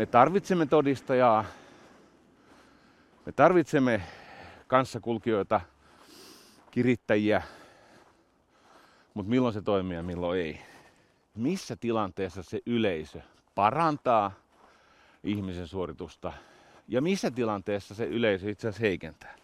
Me tarvitsemme todistajaa. Me tarvitsemme kanssakulkijoita, kirittäjiä, mutta milloin se toimii ja milloin ei. Missä tilanteessa se yleisö parantaa ihmisen suoritusta ja missä tilanteessa se yleisö itse asiassa heikentää.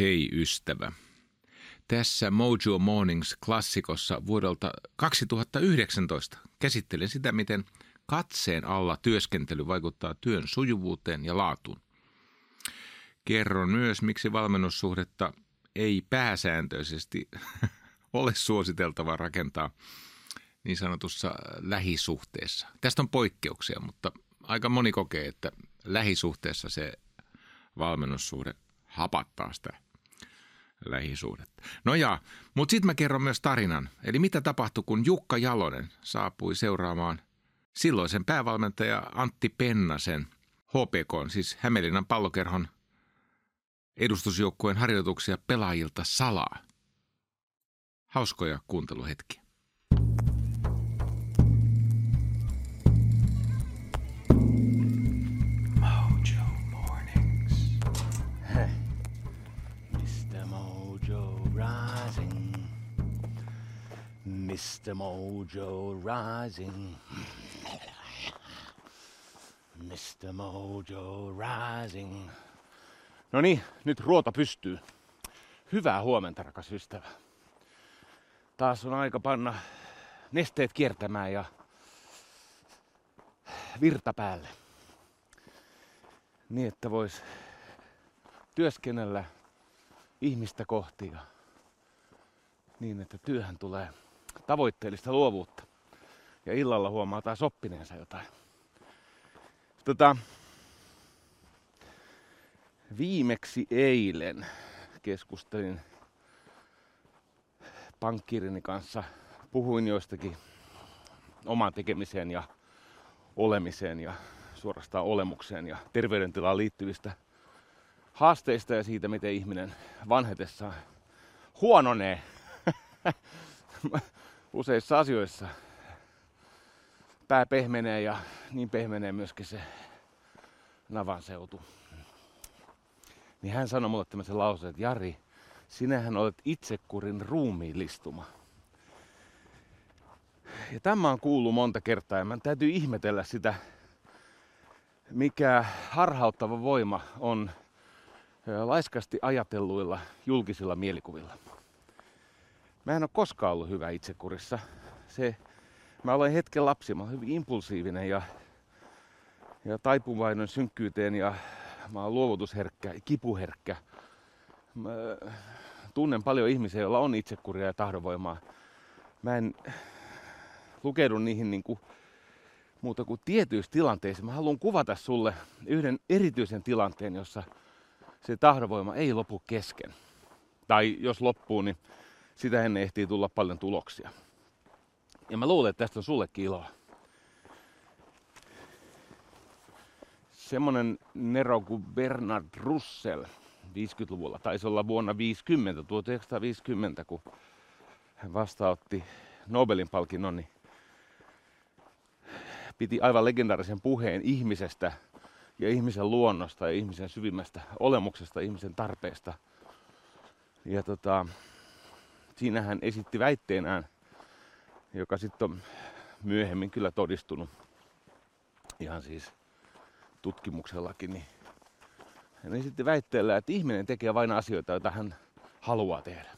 Hei ystävä. Tässä Mojo Mornings klassikossa vuodelta 2019 käsittelen sitä, miten katseen alla työskentely vaikuttaa työn sujuvuuteen ja laatuun. Kerron myös, miksi valmennussuhdetta ei pääsääntöisesti ole suositeltava rakentaa niin sanotussa lähisuhteessa. Tästä on poikkeuksia, mutta aika moni kokee, että lähisuhteessa se valmennussuhde hapattaa sitä lähisuhdetta. No ja, mutta sitten mä kerron myös tarinan. Eli mitä tapahtui, kun Jukka Jalonen saapui seuraamaan silloisen päävalmentaja Antti Pennasen HPK, siis Hämeenlinnan pallokerhon edustusjoukkueen harjoituksia pelaajilta salaa. Hauskoja kuunteluhetkiä. Mr. Mojo Rising. Mr. Mojo Rising. No niin, nyt ruota pystyy. Hyvää huomenta, rakas ystävä. Taas on aika panna nesteet kiertämään ja virta päälle. Niin, että vois työskennellä ihmistä kohti ja niin, että työhän tulee tavoitteellista luovuutta. Ja illalla huomaa taas oppineensa jotain. Tota, viimeksi eilen keskustelin pankkirini kanssa. Puhuin joistakin omaan tekemiseen ja olemiseen ja suorastaan olemukseen ja terveydentilaan liittyvistä haasteista ja siitä, miten ihminen vanhetessaan huononee. useissa asioissa pää pehmenee ja niin pehmenee myöskin se navan seutu. Niin hän sanoi mulle tämmöisen lauseen, että Jari, sinähän olet itsekurin ruumiillistuma. Ja tämä on kuullut monta kertaa ja mä täytyy ihmetellä sitä, mikä harhauttava voima on laiskasti ajatelluilla julkisilla mielikuvilla. Mä en ole koskaan ollut hyvä itsekurissa. Se, mä olen hetken lapsi, mä olen hyvin impulsiivinen ja, ja taipuvainen synkkyyteen ja mä olen luovutusherkkä kipuherkkä. Mä tunnen paljon ihmisiä, joilla on itsekuria ja tahdonvoimaa. Mä en lukeudu niihin niin kuin muuta kuin tietyissä tilanteissa. Mä haluan kuvata sulle yhden erityisen tilanteen, jossa se tahdonvoima ei lopu kesken. Tai jos loppuu, niin sitä ennen ehtii tulla paljon tuloksia. Ja mä luulen, että tästä on sullekin iloa. Semmonen nero kuin Bernard Russell 50-luvulla, taisi olla vuonna 50, 1950, kun hän vastaanotti Nobelin palkinnon, niin piti aivan legendaarisen puheen ihmisestä ja ihmisen luonnosta ja ihmisen syvimmästä olemuksesta, ihmisen tarpeesta. Ja tota, siinä hän esitti väitteenään, joka sitten on myöhemmin kyllä todistunut ihan siis tutkimuksellakin, niin hän esitti väitteellä, että ihminen tekee vain asioita, joita hän haluaa tehdä.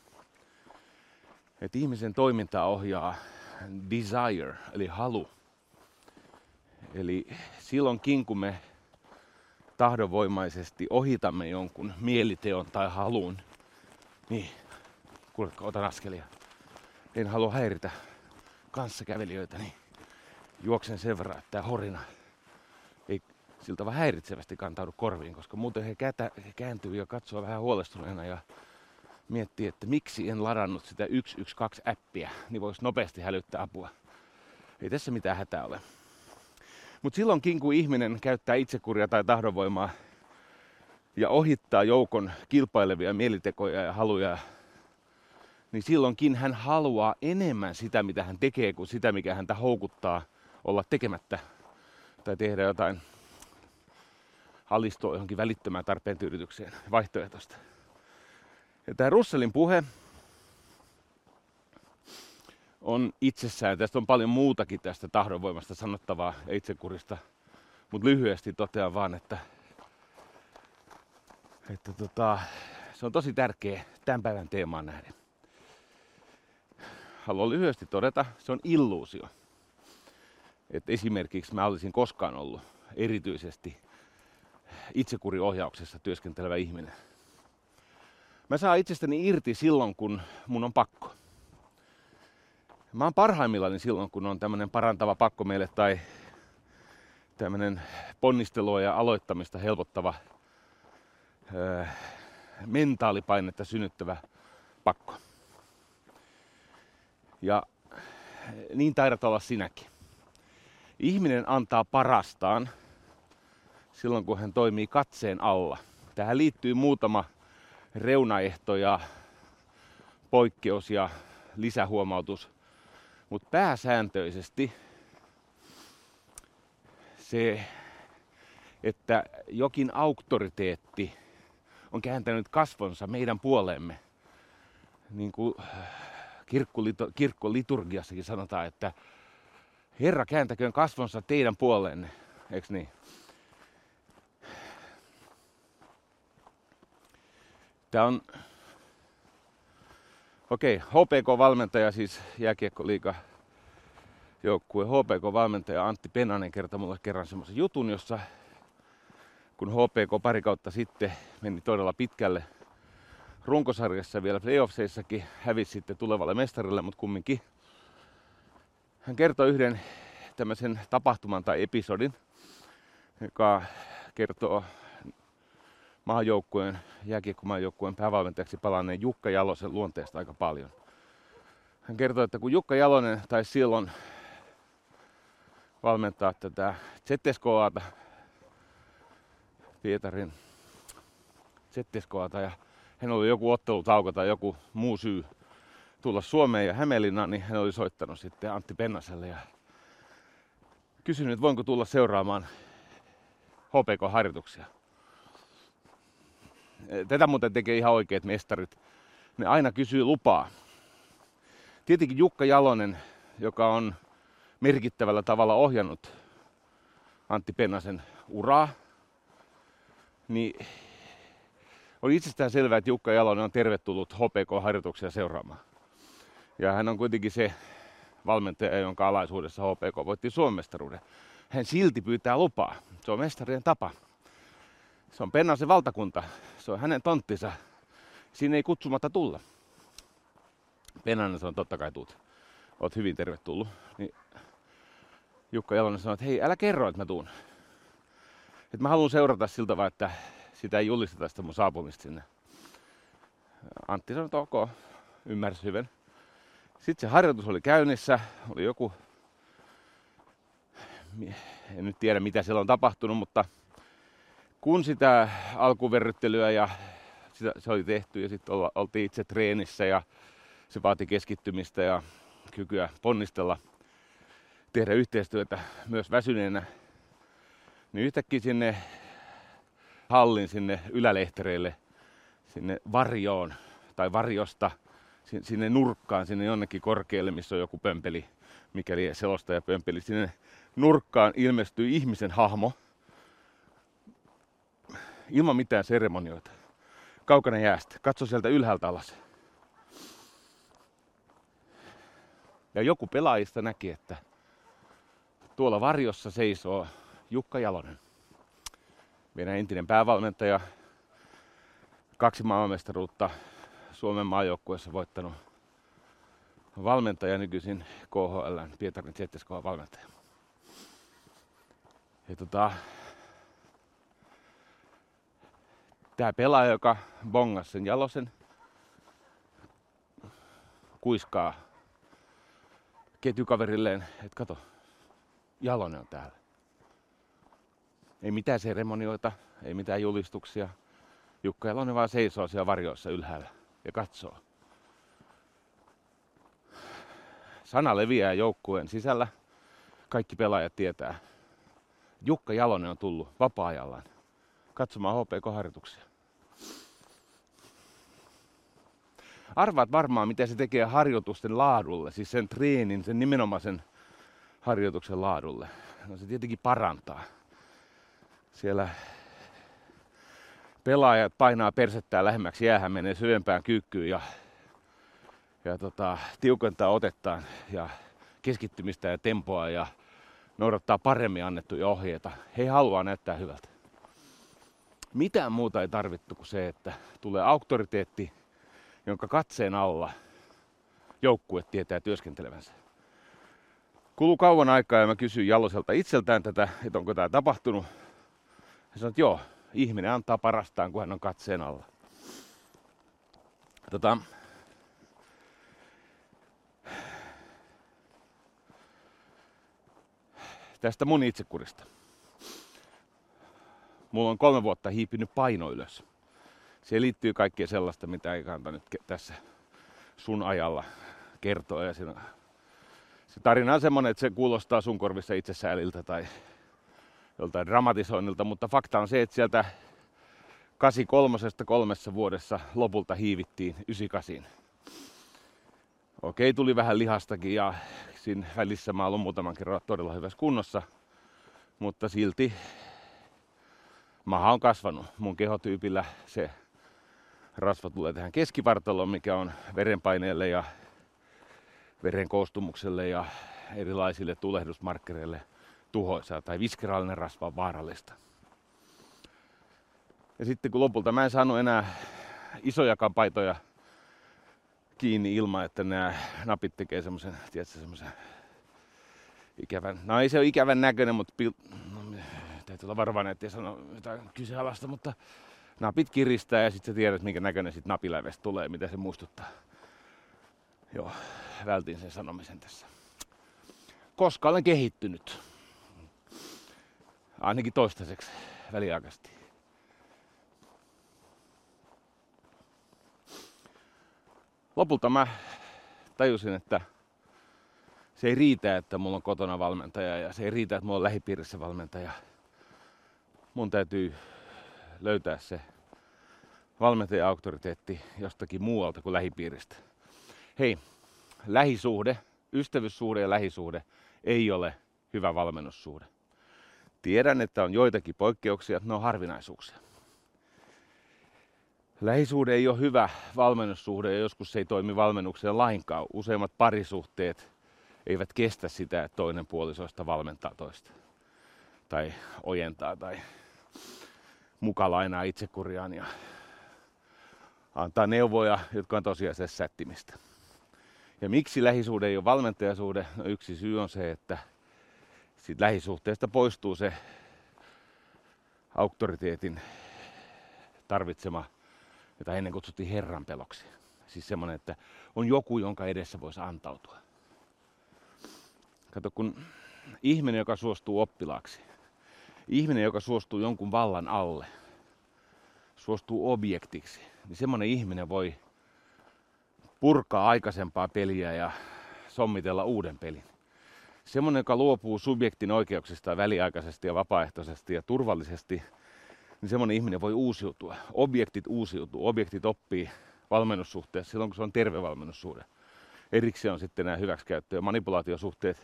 Että ihmisen toimintaa ohjaa desire, eli halu. Eli silloinkin, kun me tahdonvoimaisesti ohitamme jonkun mieliteon tai halun, niin kuuletko, otan askelia. En halua häiritä kanssakävelijöitä, niin juoksen sen verran, että tämä horina ei siltä vaan häiritsevästi kantaudu korviin, koska muuten he, kätä, he kääntyy ja katsoo vähän huolestuneena ja miettii, että miksi en ladannut sitä 112-äppiä, niin voisi nopeasti hälyttää apua. Ei tässä mitään hätää ole. Mutta silloinkin, kun ihminen käyttää itsekuria tai tahdonvoimaa ja ohittaa joukon kilpailevia mielitekoja ja haluja, niin silloinkin hän haluaa enemmän sitä, mitä hän tekee, kuin sitä, mikä häntä houkuttaa olla tekemättä tai tehdä jotain alistua johonkin välittömään tarpeen tyydytykseen vaihtoehtoista. Ja tämä Russellin puhe on itsessään, tästä on paljon muutakin tästä tahdonvoimasta sanottavaa ja itsekurista, mutta lyhyesti totean vaan, että, että tota, se on tosi tärkeä tämän päivän teemaan nähden. Haluan lyhyesti todeta, se on illuusio. Että esimerkiksi mä olisin koskaan ollut erityisesti itsekuriohjauksessa työskentelevä ihminen. Mä saan itsestäni irti silloin, kun mun on pakko. Mä oon parhaimmillani silloin, kun on tämmöinen parantava pakko meille tai tämmöinen ponnistelua ja aloittamista helpottava öö, mentaalipainetta synnyttävä pakko. Ja niin taidat olla sinäkin. Ihminen antaa parastaan silloin, kun hän toimii katseen alla. Tähän liittyy muutama reunaehto ja poikkeus ja lisähuomautus. Mutta pääsääntöisesti se, että jokin auktoriteetti on kääntänyt kasvonsa meidän puoleemme, niin kuin kirkkoliturgiassakin sanotaan, että Herra kääntäköön kasvonsa teidän puoleenne, eikö niin? Tämä on, okei, HPK-valmentaja, siis jääkiekkoliiga joukkue, HPK-valmentaja Antti Penanen kertoi mulle kerran semmoisen jutun, jossa kun HPK pari kautta sitten meni todella pitkälle runkosarjassa vielä playoffseissakin, hävisi sitten tulevalle mestarille, mutta kumminkin. Hän kertoi yhden tämmöisen tapahtuman tai episodin, joka kertoo maajoukkueen, jääkiekkomaajoukkueen päävalmentajaksi palanneen Jukka Jalosen luonteesta aika paljon. Hän kertoi, että kun Jukka Jalonen tai silloin valmentaa tätä ZSKAta, Pietarin ZSKAta ja hän oli joku ottelutauko tai joku muu syy tulla Suomeen ja Hämeenlinnaan, niin hän oli soittanut sitten Antti Pennaselle ja kysynyt, että voinko tulla seuraamaan HPK-harjoituksia. Tätä muuten tekee ihan oikeat mestarit. Ne aina kysyy lupaa. Tietenkin Jukka Jalonen, joka on merkittävällä tavalla ohjannut Antti Pennasen uraa, niin on itsestään selvää, että Jukka Jalonen on tervetullut HPK-harjoituksia seuraamaan. Ja hän on kuitenkin se valmentaja, jonka alaisuudessa HPK voitti Suomen mestaruuden. Hän silti pyytää lupaa. Se on mestarien tapa. Se on Pennasen valtakunta. Se on hänen tonttinsa. Siinä ei kutsumatta tulla. Pennanen sanoo, totta kai tuut. Oot hyvin tervetullut. Niin Jukka Jalonen sanoi, että hei, älä kerro, että mä tuun. Että mä haluan seurata siltä vaan, että sitä ei julisteta sitä mun saapumista sinne. Antti sanoi, että ok, ymmärsi hyvin. Sitten se harjoitus oli käynnissä, oli joku, en nyt tiedä mitä siellä on tapahtunut, mutta kun sitä alkuverryttelyä ja sitä, se oli tehty ja sitten oltiin itse treenissä ja se vaati keskittymistä ja kykyä ponnistella, tehdä yhteistyötä myös väsyneenä, niin yhtäkkiä sinne hallin sinne ylälehtereille, sinne varjoon tai varjosta sinne nurkkaan, sinne jonnekin korkealle, missä on joku pömpeli, mikäli selostaja pömpeli. Sinne nurkkaan ilmestyi ihmisen hahmo ilman mitään seremonioita. Kaukana jäästä. Katso sieltä ylhäältä alas. Ja joku pelaajista näki, että tuolla varjossa seisoo Jukka Jalonen meidän entinen päävalmentaja, kaksi maailmanmestaruutta Suomen maajoukkueessa voittanut valmentaja nykyisin KHL, Pietarin ZSK valmentaja. Ja tota, tämä pelaaja, joka bongas sen jalosen, kuiskaa ketjukaverilleen, että kato, Jalonen on täällä. Ei mitään seremonioita, ei mitään julistuksia. Jukka Jalonen vaan seisoo siellä varjoissa ylhäällä ja katsoo. Sana leviää joukkueen sisällä. Kaikki pelaajat tietää. Jukka Jalonen on tullut vapaa-ajallaan katsomaan HPK-harjoituksia. Arvaat varmaan, mitä se tekee harjoitusten laadulle, siis sen treenin, sen nimenomaisen harjoituksen laadulle. No se tietenkin parantaa. Siellä pelaajat painaa persettää lähemmäksi jäähän, menee syvempään kyykkyyn ja, ja tota, tiukentaa otettaan ja keskittymistä ja tempoa ja noudattaa paremmin annettuja ohjeita. He haluaa näyttää hyvältä. Mitään muuta ei tarvittu kuin se, että tulee auktoriteetti, jonka katseen alla joukkue tietää työskentelevänsä. Kulu kauan aikaa ja mä kysyin Jaloselta itseltään tätä, että onko tämä tapahtunut. Hän sanoi, että joo, ihminen antaa parastaan, kun hän on katseen alla. Tota, tästä mun itsekurista. Mulla on kolme vuotta hiipinyt paino ylös. Se liittyy kaikkea sellaista, mitä ei kannata nyt tässä sun ajalla kertoa. Ja siinä, se tarina on semmoinen, että se kuulostaa sun korvissa itsesääliltä tai joltain dramatisoinnilta, mutta fakta on se, että sieltä 83 kolmessa vuodessa lopulta hiivittiin 98. Okei, tuli vähän lihastakin ja siinä välissä mä olen muutaman kerran todella hyvässä kunnossa, mutta silti maha on kasvanut. Mun kehotyypillä se rasva tulee tähän keskivartaloon, mikä on verenpaineelle ja veren koostumukselle ja erilaisille tulehdusmarkkereille tuhoisaa tai viskeraalinen rasva on vaarallista. Ja sitten kun lopulta mä en saanut enää isoja paitoja kiinni ilman, että nämä napit tekee semmoisen, tiedätkö, semmoisen ikävän, no ei se ole ikävän näköinen, mutta pil, no, täytyy olla varovainen, ettei sano jotain kyseenalaista, mutta napit kiristää ja sitten sä tiedät, minkä näköinen sit napiläivestä tulee, mitä se muistuttaa. Joo, vältin sen sanomisen tässä. Koska olen kehittynyt. Ainakin toistaiseksi väliaikaisesti. Lopulta mä tajusin, että se ei riitä, että mulla on kotona valmentaja ja se ei riitä, että mulla on lähipiirissä valmentaja. Mun täytyy löytää se valmentajan auktoriteetti jostakin muualta kuin lähipiiristä. Hei, lähisuhde, ystävyyssuhde ja lähisuhde ei ole hyvä valmennussuhde. Tiedän, että on joitakin poikkeuksia, ne on harvinaisuuksia. Lähisuhde ei ole hyvä valmennussuhde ja joskus se ei toimi valmennukseen lainkaan. Useimmat parisuhteet eivät kestä sitä, että toinen puolisoista valmentaa toista. Tai ojentaa tai muka lainaa itsekuriaan ja antaa neuvoja, jotka on tosiasiassa sättimistä. Ja miksi lähisuhde ei ole valmentajasuhde? No yksi syy on se, että siitä lähisuhteesta poistuu se auktoriteetin tarvitsema, jota ennen kutsuttiin Herran peloksi. Siis semmoinen, että on joku, jonka edessä voisi antautua. Kato, kun ihminen, joka suostuu oppilaaksi, ihminen, joka suostuu jonkun vallan alle, suostuu objektiksi, niin semmoinen ihminen voi purkaa aikaisempaa peliä ja sommitella uuden pelin. Semmoinen, joka luopuu subjektin oikeuksista väliaikaisesti ja vapaaehtoisesti ja turvallisesti, niin semmoinen ihminen voi uusiutua. Objektit uusiutuu, objektit oppii valmennussuhteessa silloin, kun se on terve valmennussuhde. Erikseen on sitten nämä hyväksikäyttö- ja manipulaatiosuhteet.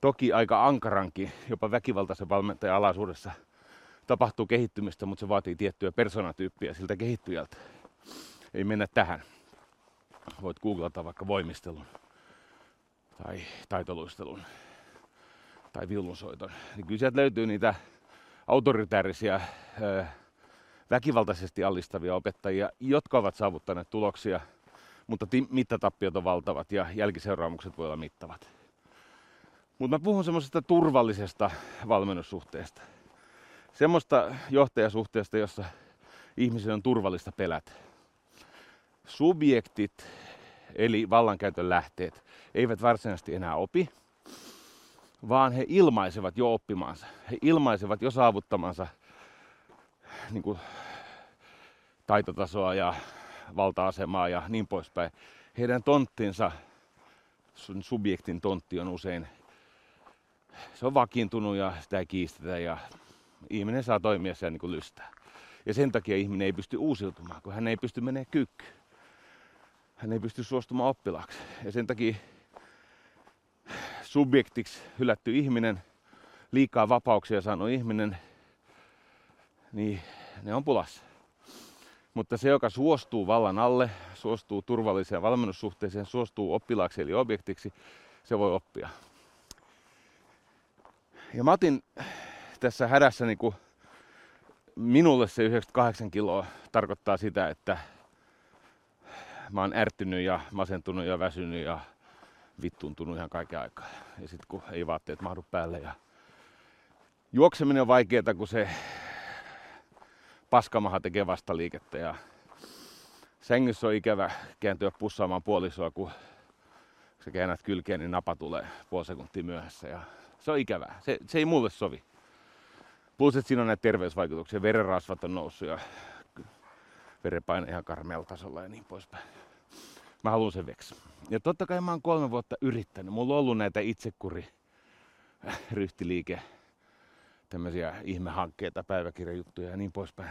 Toki aika ankarankin, jopa väkivaltaisen valmentajan alaisuudessa tapahtuu kehittymistä, mutta se vaatii tiettyä persoonatyyppiä siltä kehittyjältä. Ei mennä tähän. Voit googlata vaikka voimistelun tai taitoluistelun tai viulunsoiton. Niin kyllä sieltä löytyy niitä autoritäärisiä, väkivaltaisesti allistavia opettajia, jotka ovat saavuttaneet tuloksia, mutta mittatappiot on valtavat ja jälkiseuraamukset voi olla mittavat. Mutta mä puhun semmoisesta turvallisesta valmennussuhteesta. Semmoista johtajasuhteesta, jossa ihmisen on turvallista pelätä. Subjektit, eli vallankäytön lähteet, eivät varsinaisesti enää opi. Vaan he ilmaisevat jo oppimaansa. He ilmaisevat jo saavuttamansa niin kuin, taitotasoa ja valta-asemaa ja niin poispäin. Heidän tonttinsa, subjektin tontti on usein, se on vakiintunut ja sitä ei kiistetä ja ihminen saa toimia siellä niin kuin lystää. Ja sen takia ihminen ei pysty uusiutumaan, kun hän ei pysty menemään kyykkyyn. Hän ei pysty suostumaan oppilaaksi. Ja sen takia subjektiksi hylätty ihminen, liikaa vapauksia saanut ihminen, niin ne on pulassa. Mutta se, joka suostuu vallan alle, suostuu turvalliseen valmennussuhteeseen, suostuu oppilaaksi eli objektiksi, se voi oppia. Ja mä otin tässä hädässä niin kuin minulle se 98 kiloa tarkoittaa sitä, että mä oon ärtynyt ja masentunut ja väsynyt ja vittuuntunut ihan kaiken aikaa. Ja sitten kun ei vaatteet mahdu päälle ja juokseminen on vaikeaa, kun se paskamaha tekee vasta liikettä ja sängyssä on ikävä kääntyä pussaamaan puolisoa, kun sä käännät kylkeen, niin napa tulee puoli sekuntia myöhässä ja se on ikävää. Se, se ei mulle sovi. Plus, että siinä on näitä terveysvaikutuksia. Verenrasvat on noussut ja verenpaine ihan karmealla tasolla ja niin poispäin. Mä haluan sen veksi. Ja totta kai mä oon kolme vuotta yrittänyt. Mulla on ollut näitä itsekuri ryhtiliike, tämmöisiä ihmehankkeita, päiväkirjajuttuja ja niin poispäin.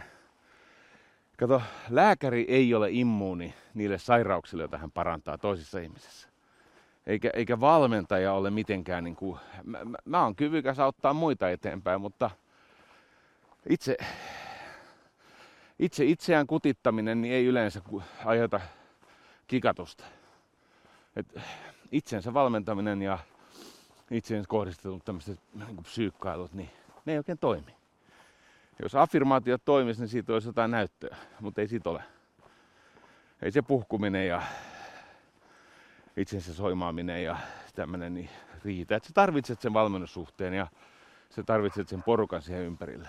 Kato, lääkäri ei ole immuuni niille sairauksille, joita hän parantaa toisissa ihmisissä. Eikä, eikä valmentaja ole mitenkään, niin kuin, mä, mä, mä oon kyvykäs auttaa muita eteenpäin, mutta itse, itse itseään kutittaminen niin ei yleensä aiheuta kikatusta. Et itsensä valmentaminen ja itsensä kohdistetut tämmöiset niin psyykkailut, niin ne ei oikein toimi. Jos affirmaatiot toimisi, niin siitä olisi jotain näyttöä, mutta ei siitä ole. Ei se puhkuminen ja itsensä soimaaminen ja tämmöinen niin riitä. Et sä tarvitset sen valmennussuhteen ja sä tarvitset sen porukan siihen ympärille.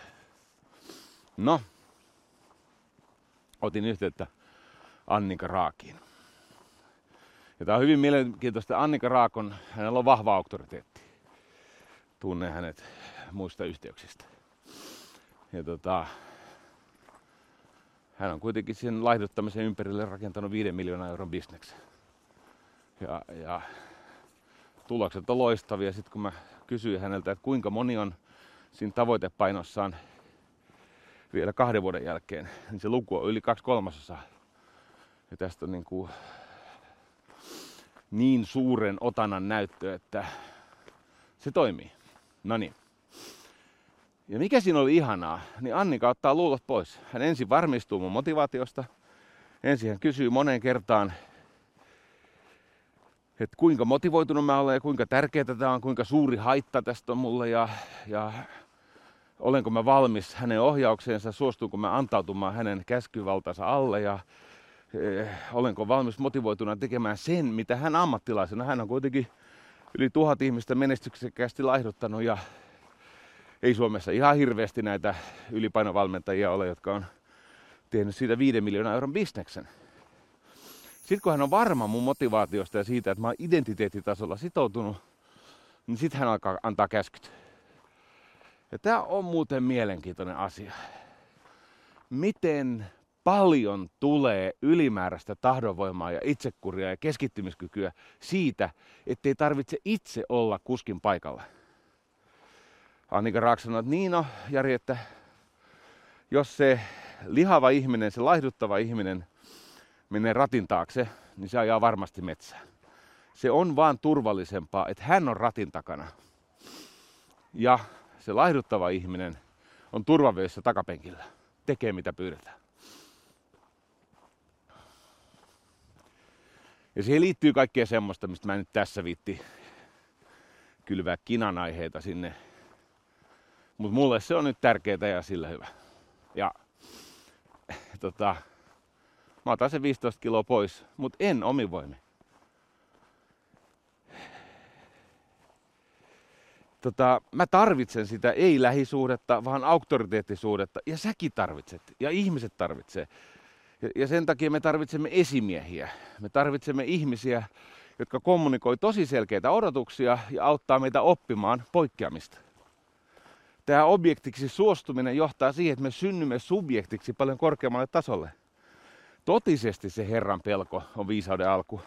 No, otin yhteyttä Annika Raakiin. Ja tämä on hyvin mielenkiintoista. Annika Raakon, hänellä on vahva auktoriteetti. Tunnen hänet muista yhteyksistä. Ja tota, hän on kuitenkin sen laihduttamisen ympärille rakentanut 5 miljoonaa euron bisneksen. Ja, ja tulokset on loistavia. Sitten kun mä kysyin häneltä, että kuinka moni on siinä tavoitepainossaan vielä kahden vuoden jälkeen, niin se luku on yli kaksi kolmasosaa. Ja tästä on niin kuin niin suuren otanan näyttö, että se toimii. No niin. Ja mikä siinä oli ihanaa, niin Annika ottaa luulot pois. Hän ensin varmistuu mun motivaatiosta. Ensin hän kysyy moneen kertaan, että kuinka motivoitunut mä olen ja kuinka tärkeää tämä on, kuinka suuri haitta tästä on mulle ja, ja olenko mä valmis hänen ohjaukseensa, suostuuko mä antautumaan hänen käskyvaltansa alle ja olenko valmis motivoituna tekemään sen, mitä hän ammattilaisena, hän on kuitenkin yli tuhat ihmistä menestyksekkäästi laihduttanut ja ei Suomessa ihan hirveästi näitä ylipainovalmentajia ole, jotka on tehnyt siitä 5 miljoonaa euron bisneksen. Sitten kun hän on varma mun motivaatiosta ja siitä, että mä oon identiteettitasolla sitoutunut, niin sitten hän alkaa antaa käskyt. Ja tämä on muuten mielenkiintoinen asia. Miten paljon tulee ylimääräistä tahdonvoimaa ja itsekuria ja keskittymiskykyä siitä, ettei tarvitse itse olla kuskin paikalla. Annika Raak sanoi, että niin no, Jari, että jos se lihava ihminen, se laihduttava ihminen menee ratin taakse, niin se ajaa varmasti metsään. Se on vaan turvallisempaa, että hän on ratin takana. Ja se laihduttava ihminen on turvavöissä takapenkillä. Tekee mitä pyydetään. Ja siihen liittyy kaikkea semmoista, mistä mä nyt tässä viitti kylvää kinan aiheita sinne. Mutta mulle se on nyt tärkeää ja sillä hyvä. Ja tota, mä otan sen 15 kiloa pois, mutta en omivoimi. Tota, mä tarvitsen sitä ei lähisuhdetta, vaan auktoriteettisuudetta. Ja säkin tarvitset. Ja ihmiset tarvitsee. Ja, ja sen takia me tarvitsemme esimiehiä. Me tarvitsemme ihmisiä, jotka kommunikoi tosi selkeitä odotuksia ja auttaa meitä oppimaan poikkeamista. Tämä objektiksi suostuminen johtaa siihen, että me synnymme subjektiksi paljon korkeammalle tasolle. Totisesti se Herran pelko on viisauden alku.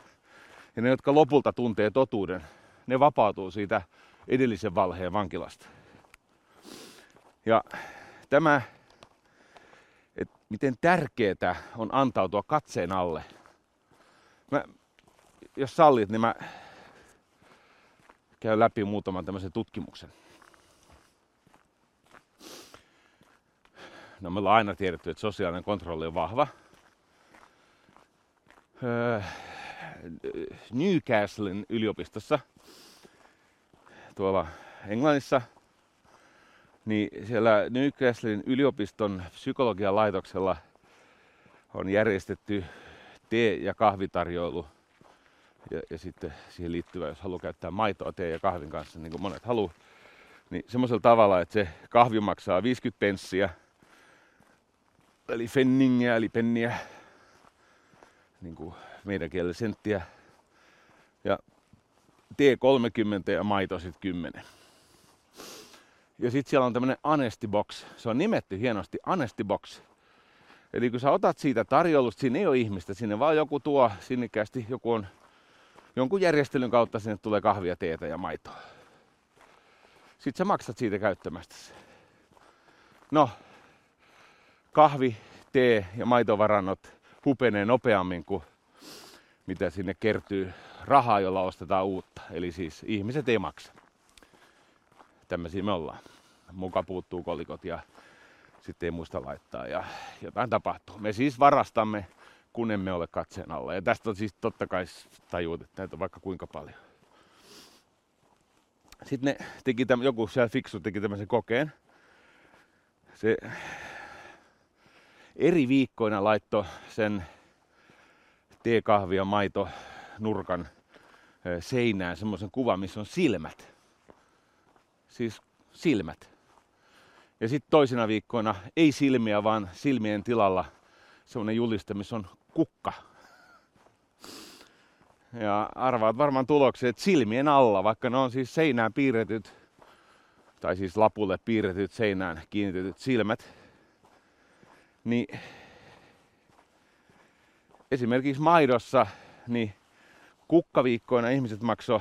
Ja ne, jotka lopulta tuntee totuuden, ne vapautuu siitä edellisen valheen vankilasta. Ja tämä, miten tärkeää on antautua katseen alle. Mä, jos sallit, niin mä käyn läpi muutaman tämmöisen tutkimuksen. No me ollaan aina tiedetty, että sosiaalinen kontrolli on vahva. Öö, Newcastlen yliopistossa tuolla Englannissa, niin siellä Newcastlen yliopiston psykologian laitoksella on järjestetty tee- ja kahvitarjoilu. Ja, ja sitten siihen liittyvä, jos haluaa käyttää maitoa tee ja kahvin kanssa, niin kuin monet haluaa, niin semmoisella tavalla, että se kahvi maksaa 50 penssiä, eli fenningiä, eli penniä, niin kuin meidän kielellä senttiä. Ja T30 ja maito sitten 10. Ja sitten siellä on tämmöinen Anesti Box. Se on nimetty hienosti Anesti Box. Eli kun sä otat siitä tarjoulusta, siinä ei ole ihmistä, sinne vaan joku tuo sinnikkäästi, joku on jonkun järjestelyn kautta sinne tulee kahvia, teetä ja maitoa. Sitten sä maksat siitä käyttämästä No, kahvi, tee ja maitovarannot hupenee nopeammin kuin mitä sinne kertyy rahaa, jolla ostetaan uutta. Eli siis ihmiset ei maksa. Tämmöisiä me ollaan. Muka puuttuu kolikot ja sitten ei muista laittaa ja jotain tapahtuu. Me siis varastamme, kun emme ole katseen alla. Ja tästä on siis totta kai tajuut, että näitä on vaikka kuinka paljon. Sitten ne teki täm, joku siellä fiksu teki tämmöisen kokeen. Se eri viikkoina laitto sen teekahvi ja maito nurkan seinään semmoisen kuvan, missä on silmät. Siis silmät. Ja sitten toisina viikkoina ei silmiä, vaan silmien tilalla semmoinen juliste, missä on kukka. Ja arvaat varmaan tuloksia, että silmien alla, vaikka ne on siis seinään piirretyt, tai siis lapulle piirretyt seinään kiinnitetyt silmät, niin esimerkiksi maidossa, niin kukkaviikkoina ihmiset maksoi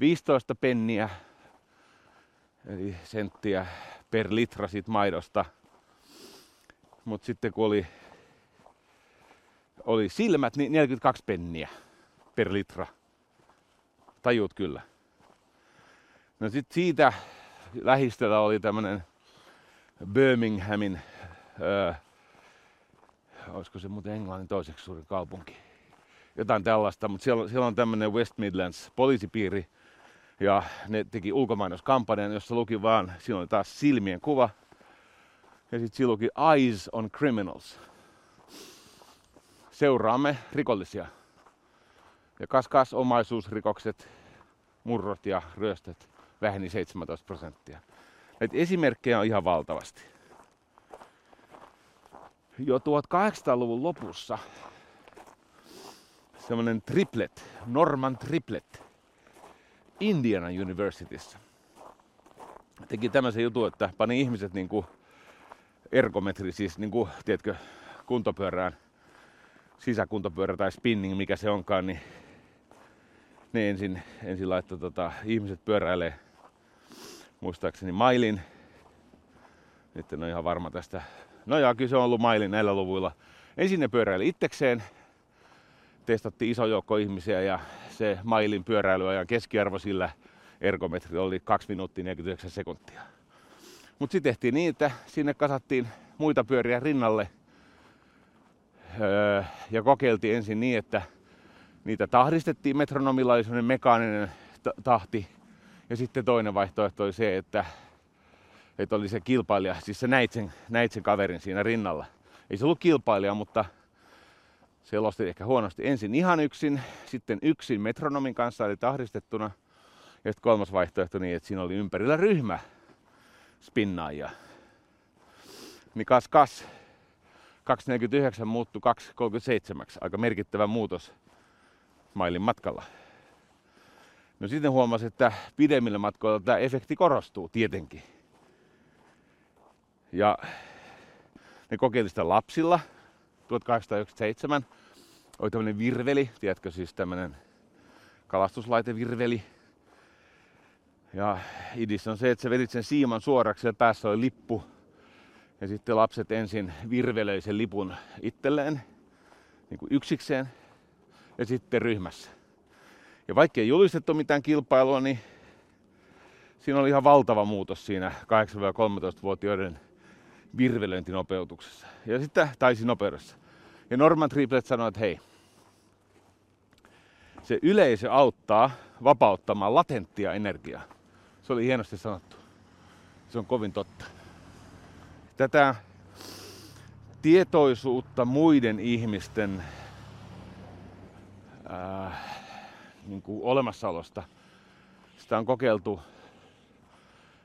15 penniä, eli senttiä per litra siitä maidosta. Mutta sitten kun oli, oli silmät, niin 42 penniä per litra. Tajuut kyllä. No sitten siitä lähistöllä oli tämmönen Birminghamin, öö, olisiko se muuten Englannin toiseksi suuri kaupunki. Jotain tällaista, mutta siellä, siellä on tämmöinen West Midlands poliisipiiri, ja ne teki ulkomainoskampanjan, jossa luki vaan, siinä oli taas silmien kuva. Ja sitten siinä luki Eyes on Criminals. Seuraamme rikollisia. Ja kas kas omaisuusrikokset, murrot ja ryöstöt väheni 17 prosenttia. Näitä esimerkkejä on ihan valtavasti. Jo 1800-luvun lopussa semmoinen triplet, Norman triplet, Indiana Universityssä. Teki tämmöisen jutun, että pani ihmiset niin kuin ergometri, siis niin kuin, tiedätkö, kuntopyörään, sisäkuntopyörä tai spinning, mikä se onkaan, niin ne ensin, ensin laittoi tota, ihmiset pyöräilee muistaakseni mailin. Nyt en ole ihan varma tästä. No ja kyllä se on ollut mailin näillä luvuilla. Ensin ne pyöräili itsekseen, testattiin iso joukko ihmisiä ja se mailin pyöräilyajan keskiarvo sillä ergometri oli 2 minuuttia 49 sekuntia. Mutta sitten tehtiin niin, että sinne kasattiin muita pyöriä rinnalle öö, ja kokeiltiin ensin niin, että niitä tahdistettiin metronomilla, oli mekaaninen tahti. Ja sitten toinen vaihtoehto oli se, että, että oli se kilpailija, siis sä näit sen, näit sen kaverin siinä rinnalla. Ei se ollut kilpailija, mutta selosti ehkä huonosti. Ensin ihan yksin, sitten yksin metronomin kanssa eli tahdistettuna. Ja sitten kolmas vaihtoehto niin, että siinä oli ympärillä ryhmä spinnaajia. Niin kas kas, 249 muuttui 237, aika merkittävä muutos mailin matkalla. No sitten huomasin, että pidemmillä matkoilla tämä efekti korostuu tietenkin. Ja ne kokeili sitä lapsilla 1897. Oli tämmöinen virveli, tiedätkö siis tämmöinen kalastuslaitevirveli. Ja idis on se, että sä vedit sen siiman suoraksi ja päässä oli lippu. Ja sitten lapset ensin virvelöi sen lipun itselleen, niin kuin yksikseen, ja sitten ryhmässä. Ja vaikka ei julistettu mitään kilpailua, niin siinä oli ihan valtava muutos siinä 8-13-vuotiaiden virvelöintinopeutuksessa. Ja sitten taisi nopeudessa. Ja Norman Triplet sanoi, että hei, se yleisö auttaa vapauttamaan latenttia energiaa. Se oli hienosti sanottu. Se on kovin totta. Tätä tietoisuutta muiden ihmisten ää, niin kuin olemassaolosta, sitä on kokeiltu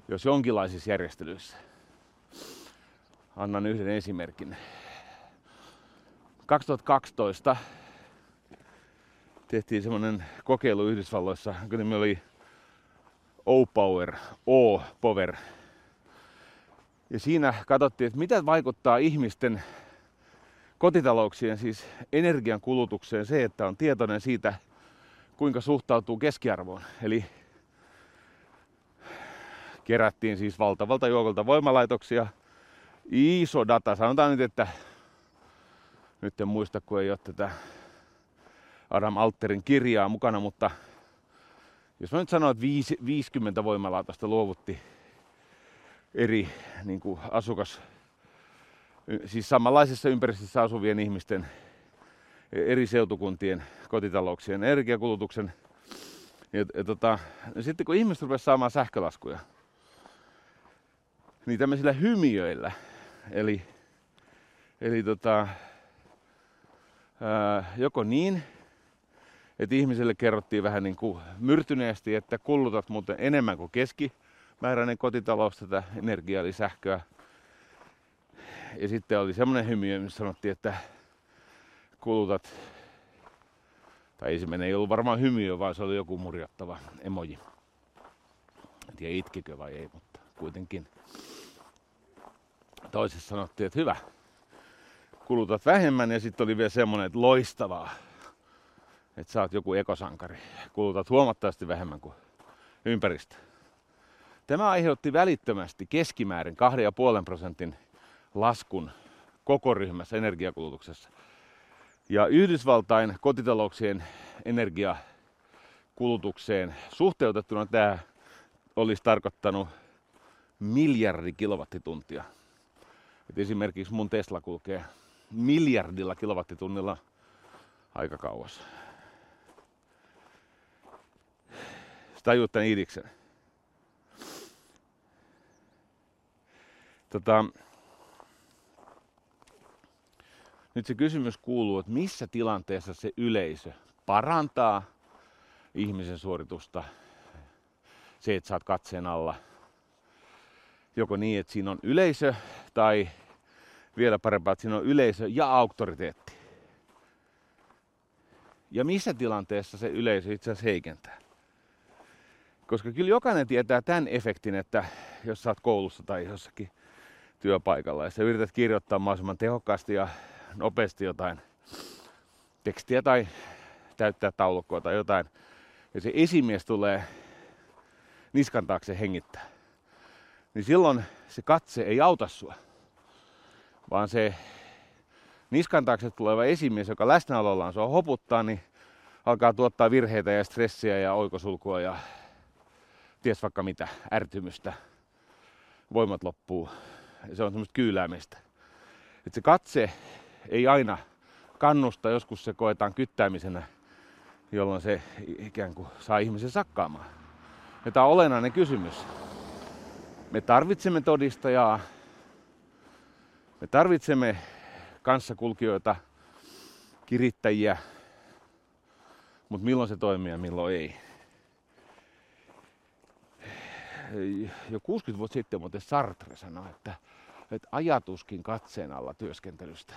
jos jonkinlaisissa järjestelyissä. Annan yhden esimerkin. 2012 tehtiin semmoinen kokeilu Yhdysvalloissa, jonka nimi oli O-Power, O-Power. Ja siinä katsottiin, että mitä vaikuttaa ihmisten kotitalouksien, siis energian kulutukseen se, että on tietoinen siitä, kuinka suhtautuu keskiarvoon. Eli kerättiin siis valtavalta joukolta voimalaitoksia. Iso data, sanotaan nyt, että nyt en muista, kun ei ole tätä Adam Alterin kirjaa mukana, mutta jos mä nyt sanon, että 50 voimalaitosta luovutti eri niin kuin asukas, siis samanlaisessa ympäristössä asuvien ihmisten eri seutukuntien kotitalouksien energiakulutuksen. Ja, ja tota, ja sitten kun ihmiset rupesivat saamaan sähkölaskuja, niin tämmöisillä hymiöillä, eli, eli tota, joko niin, että ihmiselle kerrottiin vähän niin kuin myrtyneesti, että kulutat muuten enemmän kuin keskimääräinen kotitalous tätä energiaa eli sähköä. Ja sitten oli semmoinen hymy, missä sanottiin, että kulutat, tai ensimmäinen ei ollut varmaan hymyö, vaan se oli joku murjattava emoji. En tiedä itkikö vai ei, mutta kuitenkin. Toisessa sanottiin, että hyvä, kulutat vähemmän ja sitten oli vielä semmoinen, että loistavaa, että sä oot joku ekosankari. Kulutat huomattavasti vähemmän kuin ympäristö. Tämä aiheutti välittömästi keskimäärin 2,5 prosentin laskun koko ryhmässä energiakulutuksessa. Ja Yhdysvaltain kotitalouksien energiakulutukseen suhteutettuna tämä olisi tarkoittanut miljardi kilowattituntia. Et esimerkiksi mun Tesla kulkee miljardilla kilowattitunnilla aika kauas. Tajuut tämän idiksen. Tota, nyt se kysymys kuuluu, että missä tilanteessa se yleisö parantaa ihmisen suoritusta, se, että saat katseen alla, joko niin, että siinä on yleisö, tai vielä parempaa, että siinä on yleisö ja auktoriteetti. Ja missä tilanteessa se yleisö itse asiassa heikentää. Koska kyllä jokainen tietää tämän efektin, että jos sä oot koulussa tai jossakin työpaikalla ja sä yrität kirjoittaa mahdollisimman tehokkaasti ja nopeasti jotain tekstiä tai täyttää taulukkoa tai jotain, ja se esimies tulee niskan taakse hengittää, niin silloin se katse ei auta sua, vaan se niskan taakse tuleva esimies, joka läsnäolollaan sua hoputtaa, niin alkaa tuottaa virheitä ja stressiä ja oikosulkua ja ties vaikka mitä, ärtymystä, voimat loppuu. Se on semmoista kyyläämistä. Et se katse ei aina kannusta, joskus se koetaan kyttäämisenä, jolloin se ikään kuin saa ihmisen sakkaamaan. Ja tämä on olennainen kysymys. Me tarvitsemme todistajaa, me tarvitsemme kanssakulkijoita, kirittäjiä, mutta milloin se toimii ja milloin ei jo 60 vuotta sitten muuten Sartre sanoi, että, että ajatuskin katseen alla työskentelystä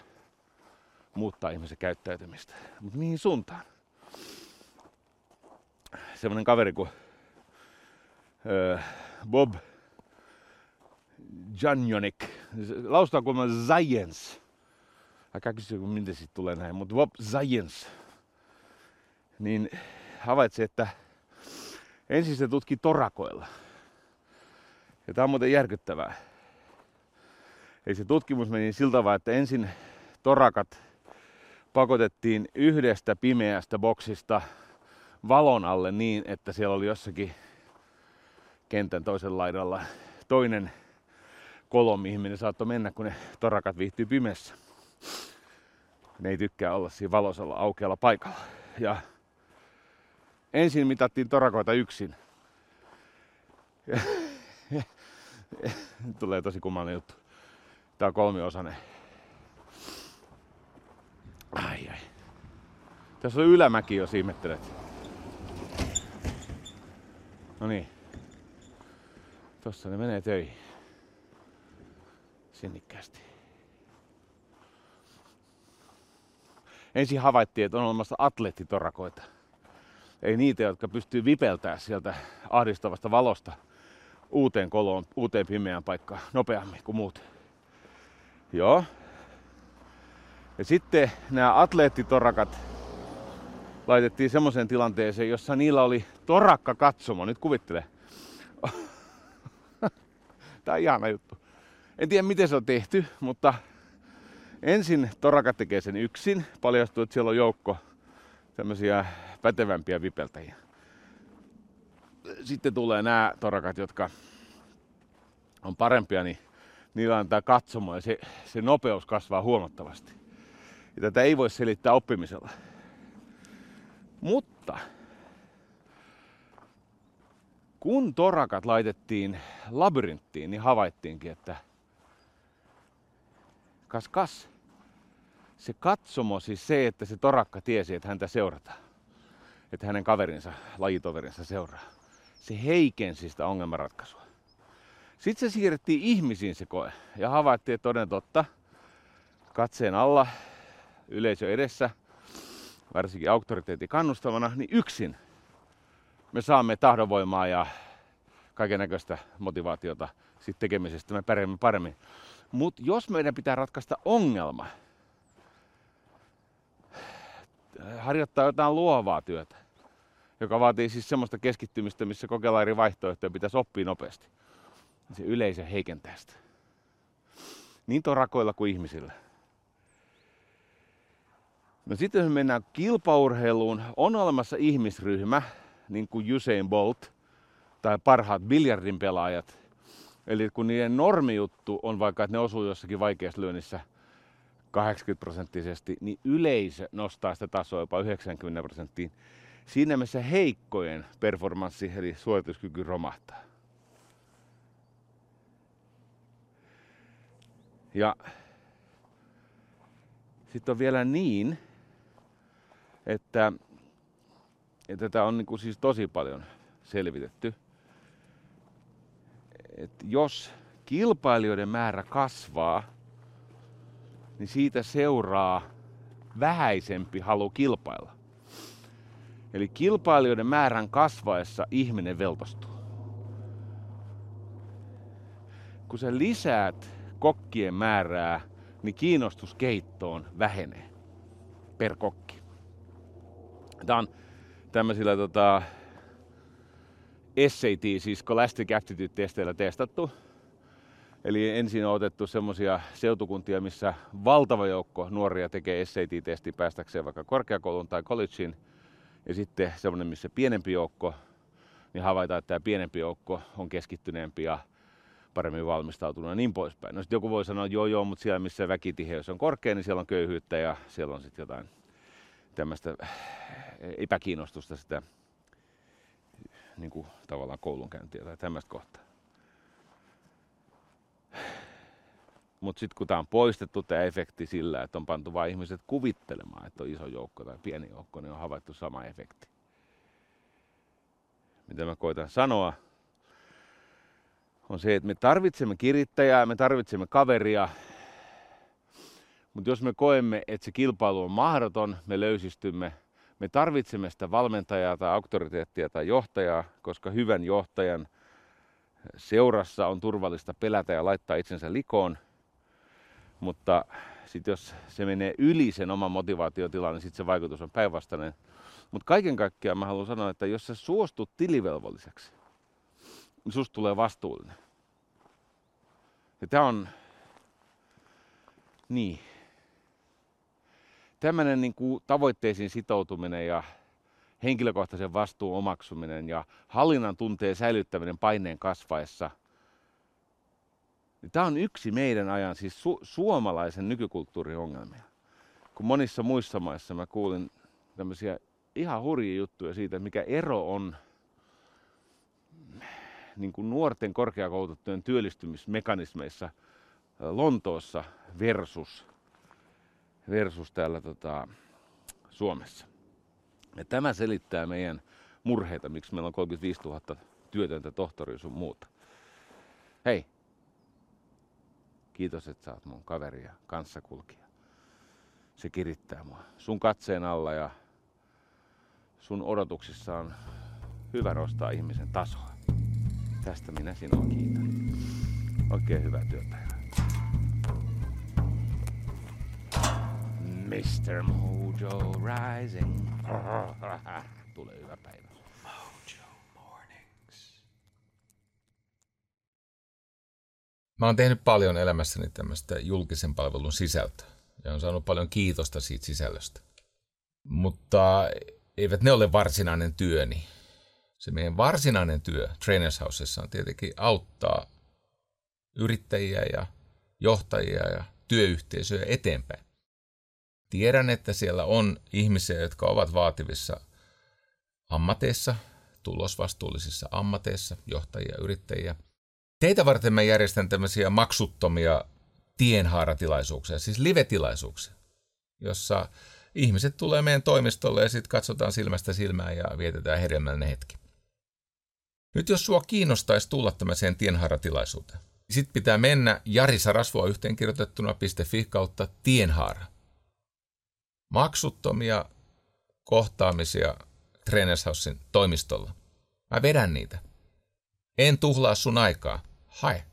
muuttaa ihmisen käyttäytymistä. Mutta mihin suuntaan? semmonen kaveri kuin Bob Janjonik. Laustaa kuulemma Science. Älkää kysy, miten siitä tulee näin, mutta Bob Science. Niin havaitsi, että ensin se tutki torakoilla. Ja tämä on muuten järkyttävää. Eli se tutkimus meni siltä tavalla, että ensin torakat pakotettiin yhdestä pimeästä boksista valon alle niin, että siellä oli jossakin kentän toisen laidalla toinen kolo, mihin ne saattoi mennä, kun ne torakat viihtyy pimeässä. Ne ei tykkää olla siinä valosalla aukealla paikalla. Ja ensin mitattiin torakoita yksin. Ja, tulee tosi kummallinen juttu. Tää on kolmiosainen. Ai ai. Tässä on ylämäki, jos ihmettelet. No niin. Tossa ne menee töihin. Sinnikkäästi. Ensin havaittiin, että on olemassa atleettitorakoita. Ei niitä, jotka pystyy vipeltää sieltä ahdistavasta valosta uuteen koloon, uuteen pimeään paikkaan nopeammin kuin muut. Joo. Ja sitten nämä atleettitorakat laitettiin semmoiseen tilanteeseen, jossa niillä oli torakka katsomo. Nyt kuvittele. Tämä on ihana juttu. En tiedä miten se on tehty, mutta ensin torakat tekee sen yksin. Paljastuu, että siellä on joukko tämmöisiä pätevämpiä vipeltäjiä. Sitten tulee nämä torakat, jotka on parempia, niin niillä on tämä katsomo ja se, se nopeus kasvaa huomattavasti. Ja tätä ei voi selittää oppimisella. Mutta kun torakat laitettiin labyrinttiin, niin havaittiinkin, että kas kas, se katsomo, siis se, että se torakka tiesi, että häntä seurataan, että hänen kaverinsa, lajitoverinsa seuraa, se heikensi sitä ongelmanratkaisua. Sitten se siirrettiin ihmisiin se koe ja havaittiin, että toden totta, katseen alla, yleisö edessä, varsinkin auktoriteetin kannustavana, niin yksin me saamme tahdonvoimaa ja kaiken näköistä motivaatiota siitä tekemisestä, me pärjäämme paremmin. Mutta jos meidän pitää ratkaista ongelma, harjoittaa jotain luovaa työtä, joka vaatii siis semmoista keskittymistä, missä kokeillaan eri vaihtoehtoja, pitäisi oppia nopeasti. Niin se yleisö heikentää sitä. Niin torakoilla kuin ihmisillä. No sitten jos me mennään kilpaurheiluun, on olemassa ihmisryhmä, niin kuin Usain Bolt tai parhaat biljardin pelaajat. Eli kun niiden normijuttu on vaikka, että ne osuu jossakin vaikeassa lyönnissä 80 prosenttisesti, niin yleisö nostaa sitä tasoa jopa 90 prosenttiin. Siinä missä heikkojen performanssi eli suorituskyky romahtaa. Ja sitten on vielä niin, että, että tätä on niin kuin siis tosi paljon selvitetty. Että jos kilpailijoiden määrä kasvaa, niin siitä seuraa vähäisempi halu kilpailla. Eli kilpailijoiden määrän kasvaessa ihminen veltostuu. Kun sä lisäät kokkien määrää, niin kiinnostus keittoon vähenee per kokki. Tämä on tämmöisillä tota, SAT, siis Scholastic Aptitude-testeillä testattu. Eli ensin on otettu semmoisia seutukuntia, missä valtava joukko nuoria tekee SAT-testi päästäkseen vaikka korkeakouluun tai collegeen. Ja sitten semmoinen, missä pienempi joukko, niin havaitaan, että tämä pienempi joukko on keskittyneempi ja paremmin valmistautunut ja niin poispäin. No sitten joku voi sanoa, joo joo, mutta siellä missä väkitiheys on korkea, niin siellä on köyhyyttä ja siellä on sitten jotain tämmöistä epäkiinnostusta sitä niin kuin tavallaan koulunkäyntiä tai tämmöistä kohtaa. Mutta sitten kun tämä on poistettu tämä efekti sillä, että on pantu vain ihmiset kuvittelemaan, että on iso joukko tai pieni joukko, niin on havaittu sama efekti. Mitä mä koitan sanoa, on se, että me tarvitsemme kirittäjää, me tarvitsemme kaveria, mutta jos me koemme, että se kilpailu on mahdoton, me löysistymme, Me tarvitsemme sitä valmentajaa tai auktoriteettia tai johtajaa, koska hyvän johtajan seurassa on turvallista pelätä ja laittaa itsensä likoon. Mutta sitten jos se menee yli sen oman motivaatiotilan, niin sitten se vaikutus on päinvastainen. Mutta kaiken kaikkiaan mä haluan sanoa, että jos sä suostut tilivelvolliseksi, niin susta tulee vastuullinen. Ja tämä on, niin, tämmöinen niin kuin tavoitteisiin sitoutuminen ja henkilökohtaisen vastuun omaksuminen ja hallinnan tunteen säilyttäminen paineen kasvaessa, niin tämä on yksi meidän ajan, siis su- suomalaisen nykykulttuurin ongelmia. Kun monissa muissa maissa mä kuulin tämmöisiä ihan hurjia juttuja siitä, mikä ero on niin kuin nuorten korkeakoulutettujen työllistymismekanismeissa Lontoossa versus, versus täällä tota, Suomessa. Ja tämä selittää meidän murheita, miksi meillä on 35 000 työtöntä tohtoria sun muuta. Hei, kiitos, että sä oot mun kaveri ja kanssakulkija. Se kirittää mua. Sun katseen alla ja sun odotuksissa on hyvä nostaa ihmisen tasoa. Tästä minä sinua kiitän. Oikein hyvää työpäivää. Mr. Mojo Rising. Tulee hyvä päivä. Mä oon tehnyt paljon elämässäni tämmöistä julkisen palvelun sisältöä ja on saanut paljon kiitosta siitä sisällöstä. Mutta eivät ne ole varsinainen työni. Se meidän varsinainen työ Trainers Housessa on tietenkin auttaa yrittäjiä ja johtajia ja työyhteisöjä eteenpäin. Tiedän, että siellä on ihmisiä, jotka ovat vaativissa ammateissa, tulosvastuullisissa ammateissa, johtajia, yrittäjiä. Teitä varten mä järjestän tämmöisiä maksuttomia tienhaaratilaisuuksia, siis live-tilaisuuksia, jossa ihmiset tulee meidän toimistolle ja sitten katsotaan silmästä silmään ja vietetään hedelmällinen hetki. Nyt jos sua kiinnostaisi tulla tämmöiseen tienhaaratilaisuuteen, sitten pitää mennä Jari Sarasvoa yhteenkirjoitettuna.fi kautta tienhaara. Maksuttomia kohtaamisia Trainershousein toimistolla. Mä vedän niitä. En tuhlaa sun aikaa. Hae.